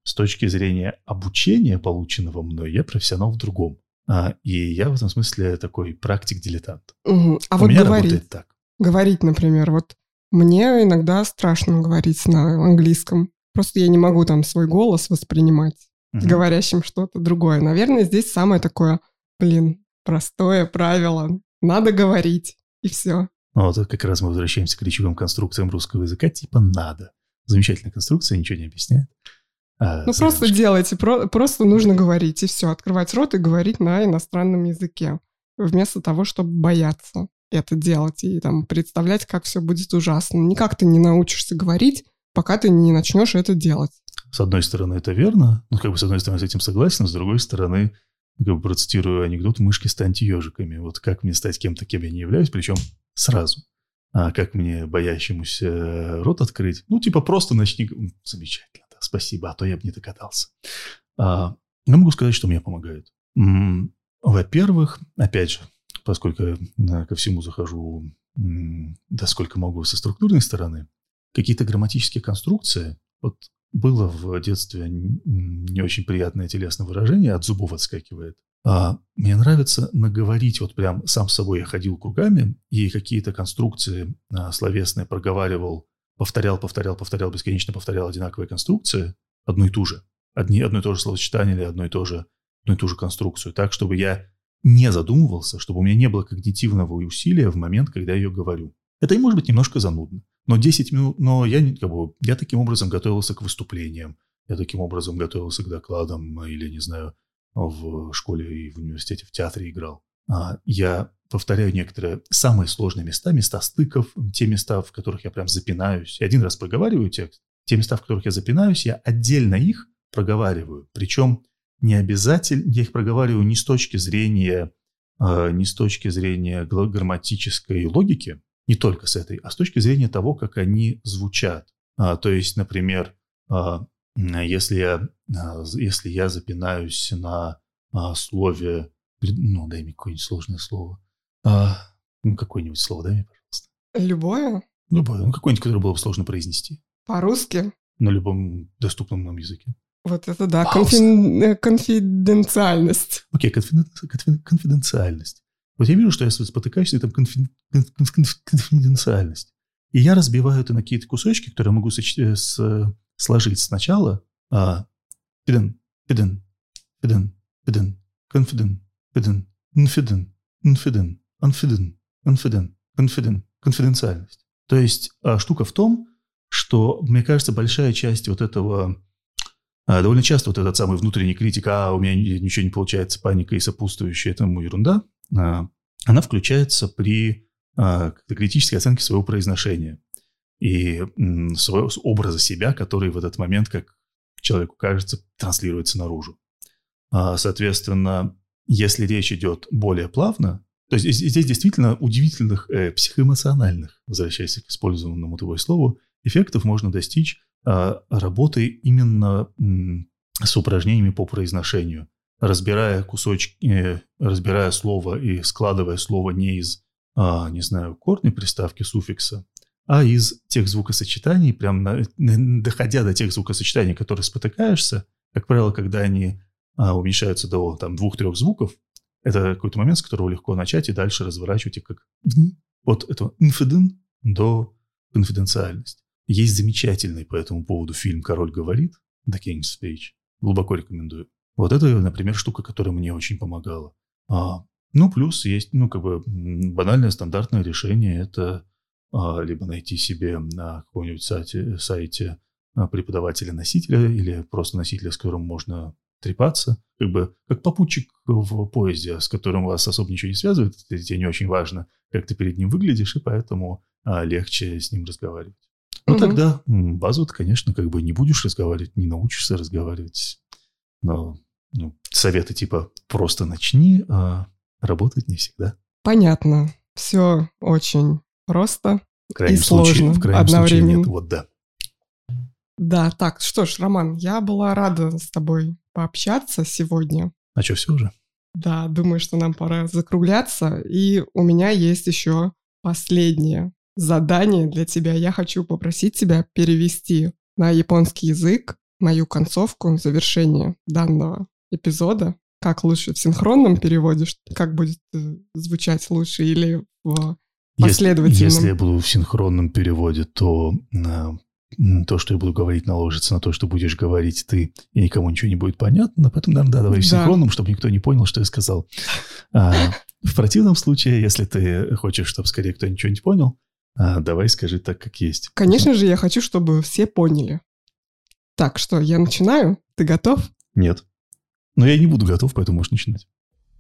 Speaker 2: с точки зрения обучения, полученного мной, я профессионал в другом. А, и я в этом смысле такой практик-дилетант.
Speaker 1: Мгм. А
Speaker 2: У
Speaker 1: вот
Speaker 2: меня
Speaker 1: говорить,
Speaker 2: работает так.
Speaker 1: говорить, например, вот мне иногда страшно говорить на английском. Просто я не могу там свой голос воспринимать
Speaker 2: Мгм.
Speaker 1: говорящим что-то другое. Наверное, здесь самое такое, блин, простое правило. Надо говорить, и все.
Speaker 2: Ну, Вот как раз мы возвращаемся к речевым конструкциям русского языка, типа «надо». Замечательная конструкция, ничего не объясняет. А,
Speaker 1: Ну, просто делайте, про- просто нужно говорить, и все. Открывать рот и говорить на иностранном языке, вместо того, чтобы бояться это делать и там представлять, как все будет ужасно. Никак ты не научишься говорить, пока ты не начнешь это делать.
Speaker 2: С одной стороны, это верно. Ну, как бы, с одной стороны, с этим согласен, с другой стороны, процитирую анекдот «мышки станьте ежиками». Вот как мне стать кем-то, кем я не являюсь, причем сразу. А как мне боящемуся рот открыть? Ну, типа, просто начни... Замечательно, да, спасибо, а то я бы не догадался. А, я могу сказать, что мне помогает. М, Во-первых, опять же, поскольку а, ко всему захожу, да сколько могу со структурной стороны, какие-то грамматические конструкции, вот было в детстве не очень приятное телесное выражение, от зубов отскакивает. А, мне нравится наговорить, вот прям сам с собой я ходил кругами, и какие-то конструкции а, словесные проговаривал, повторял, повторял, повторял, бесконечно повторял одинаковые конструкции, одну и ту же. Одни, одно и то же словосочетание или одно и то же, одну и ту же конструкцию, так, чтобы я не задумывался, чтобы у меня не было когнитивного усилия в момент, когда я ее говорю. Это и может быть немножко занудно. Но 10 минут, но я, как бы, я таким образом готовился к выступлениям, я таким образом готовился к докладам или, не знаю, в школе и в университете в театре играл. а, я повторяю некоторые самые сложные места, места стыков, те места, в которых я прям запинаюсь. Я один раз проговариваю текст, те места, в которых я запинаюсь, я отдельно их проговариваю. Причем не обязательно, я их проговариваю не с точки зрения, э, не с точки зрения грамматической логики, не только с этой, а с точки зрения того, как они звучат. А, то есть, например, а, если я, а, если я запинаюсь на а, слове, ну, дай мне какое-нибудь сложное слово, а, ну, какое-нибудь слово дай мне, пожалуйста.
Speaker 1: Любое?
Speaker 2: Любое, ну, какое-нибудь, которое было бы сложно произнести.
Speaker 1: По-русски?
Speaker 2: На любом доступном нам языке.
Speaker 1: Вот это да, конфи... Э, конфиденциальность.
Speaker 2: Окей, okay, конфи... конфиденциальность. Вот я вижу, что я спотыкаюсь этом конфи... конфиденциальность. И я разбиваю это на какие-то кусочки, которые могу соч... Э, с... сложить сначала. А, пиден, пиден, пиден, пиден, конфиден, пиден, инфиден, инфиден, анфиден, анфиден, конфиден, конфиденциальность. То есть а, штука в том, что, мне кажется, большая часть вот этого довольно часто вот этот самый внутренний критик, а у меня ничего не получается, паника и сопутствующая этому ерунда, а, она включается при а, критической оценке своего произношения и своего образа себя, который в этот момент, как человеку кажется, транслируется наружу. Соответственно, если речь идет более плавно, то есть здесь действительно удивительных э, психоэмоциональных, возвращаясь к использованному тобой слову, эффектов можно достичь а, работы именно с упражнениями по произношению, разбирая кусочки, э, разбирая слово и складывая слово не из, а, не знаю, корня приставки, суффикса, а из тех звукосочетаний, прям на, доходя до тех звукосочетаний, которые спотыкаешься, как правило, когда они а, уменьшаются до там, двух-трех звуков, это какой-то момент, с которого легко начать и дальше разворачивать их как от этого инфиден до конфиденциальность. Есть замечательный по этому поводу фильм «Король говорит» The King's Speech. Глубоко рекомендую. Вот это, например, штука, которая мне очень помогала. А, ну, плюс есть, ну, как бы банальное стандартное решение – это а, либо найти себе на каком-нибудь сайте, сайте а, преподавателя-носителя или просто носителя, с которым можно трепаться, как бы как попутчик в поезде, с которым вас особо ничего не связывает, тебе не очень важно, как ты перед ним выглядишь, и поэтому а, легче с ним разговаривать. Ну, угу. тогда базу ты, конечно, как бы не будешь разговаривать, не научишься разговаривать. Но ну, советы типа «просто начни», а работать не всегда.
Speaker 1: Понятно. Все очень просто
Speaker 2: в крайнем
Speaker 1: и случае, сложно
Speaker 2: в крайнем
Speaker 1: одновременно.
Speaker 2: Случае нет. Вот да.
Speaker 1: Да, так, что ж, Роман, я была рада с тобой пообщаться сегодня.
Speaker 2: А что, все уже?
Speaker 1: Да, думаю, что нам пора закругляться. И у меня есть еще последнее задание для тебя. Я хочу попросить тебя перевести на японский язык мою концовку завершения данного эпизода. Как лучше, в синхронном переводе, как будет э, звучать лучше, или в последовательном?
Speaker 2: Если, если я буду в синхронном переводе, то э, то, что я буду говорить, наложится на то, что будешь говорить ты, и никому ничего не будет понятно. Поэтому, наверное, да, давай в синхронном, чтобы никто не понял, что я сказал. А, в противном случае, если ты хочешь, чтобы скорее кто ничего не понял, а, давай скажи так, как есть.
Speaker 1: Конечно же, я хочу, чтобы все поняли. Так, что, я начинаю? Ты готов?
Speaker 2: Нет. Но я не буду готов, поэтому можешь начинать.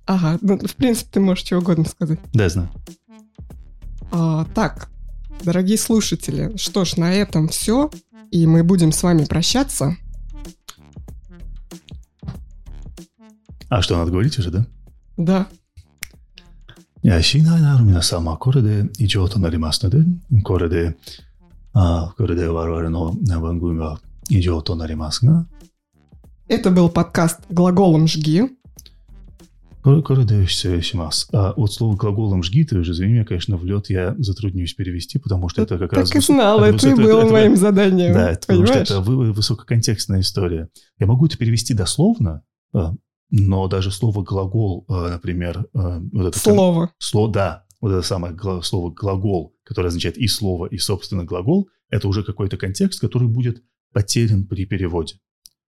Speaker 1: Ага, ну, в принципе, ты можешь что угодно сказать.
Speaker 2: Да, я знаю.
Speaker 1: А, так, дорогие слушатели, что ж, на этом все, и мы будем с вами прощаться.
Speaker 2: А что, надо говорить уже, да?
Speaker 1: Да.
Speaker 2: いや、シーナーの皆様、これで以上となりますので、これで、あこれで我々の番組は以上となりますが。
Speaker 1: Это был подкаст «Глаголом жги».
Speaker 2: これこれで失礼します. А вот слово глаголом «жги», ты уже извини меня, конечно, в лед я затруднюсь перевести, потому что это как
Speaker 1: так
Speaker 2: раз...
Speaker 1: Так и знала, это, это и было это, моим это, заданием.
Speaker 2: Да, это, потому что это высококонтекстная история. Я могу это перевести дословно, а, но даже слово глагол, э, например, э, вот это
Speaker 1: слово,
Speaker 2: слово, да, вот это самое слово глагол, которое означает и слово, и собственно глагол, это уже какой-то контекст, который будет потерян при переводе.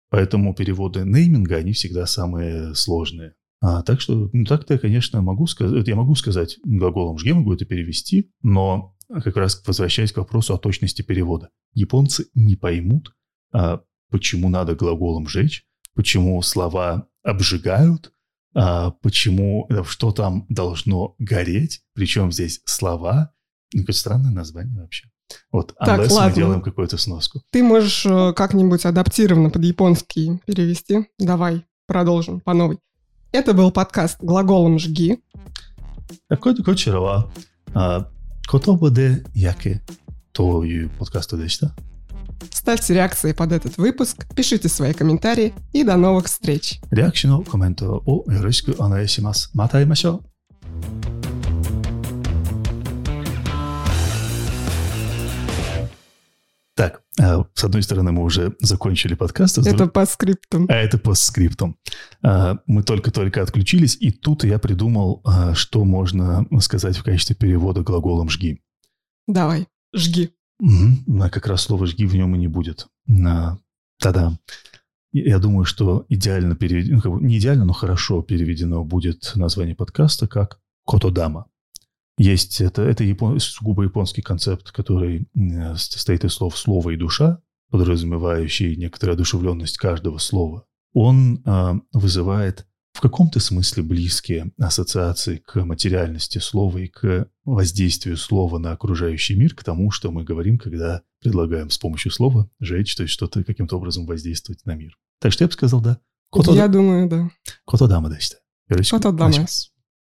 Speaker 2: Поэтому переводы нейминга, они всегда самые сложные. А, так что, ну, так-то я, конечно, могу сказать, я могу сказать глаголом «жге», могу это перевести, но как раз возвращаясь к вопросу о точности перевода. Японцы не поймут, а, почему надо глаголом «жечь», почему слова обжигают, а почему, э, что там должно гореть, причем здесь слова. Ну, какое странное название вообще. Вот,
Speaker 1: так, а
Speaker 2: unless
Speaker 1: ладно.
Speaker 2: мы делаем какую-то сноску.
Speaker 1: Ты можешь э, как-нибудь адаптированно под японский перевести. Давай, продолжим по новой. Это был подкаст «Глаголом жги».
Speaker 2: Такой Кочерова. Котобо де яке. То и подкасту дешта.
Speaker 1: Ставьте реакции под этот выпуск, пишите свои комментарии и до новых встреч.
Speaker 2: Реакцию на комменты о Йоришку Анаэшимас. Матаймашо. Так, э, с одной стороны, мы уже закончили подкаст. А
Speaker 1: это
Speaker 2: друг...
Speaker 1: по скриптам.
Speaker 2: А это по скриптам. Э, мы только-только отключились, и тут я придумал, э, что можно сказать в качестве перевода глаголом «жги».
Speaker 1: Давай, жги.
Speaker 2: А как раз слово «жги» в нем и не будет. Та-да. И Я думаю, что идеально переведено, ну, не идеально, но хорошо переведено будет название подкаста как «Котодама». Есть это, это япон- сугубо японский концепт, который э, состоит из слов «слово» и «душа», подразумевающий некоторую одушевленность каждого слова. Он а, вызывает в каком-то смысле близкие ассоциации к материальности слова и к воздействию слова на окружающий мир, к тому, что мы говорим, когда предлагаем с помощью слова жечь, то есть что-то каким-то образом воздействовать на мир. Так что я бы сказал, да.
Speaker 1: Я думаю, да.
Speaker 2: котодама дашта.
Speaker 1: Котодама.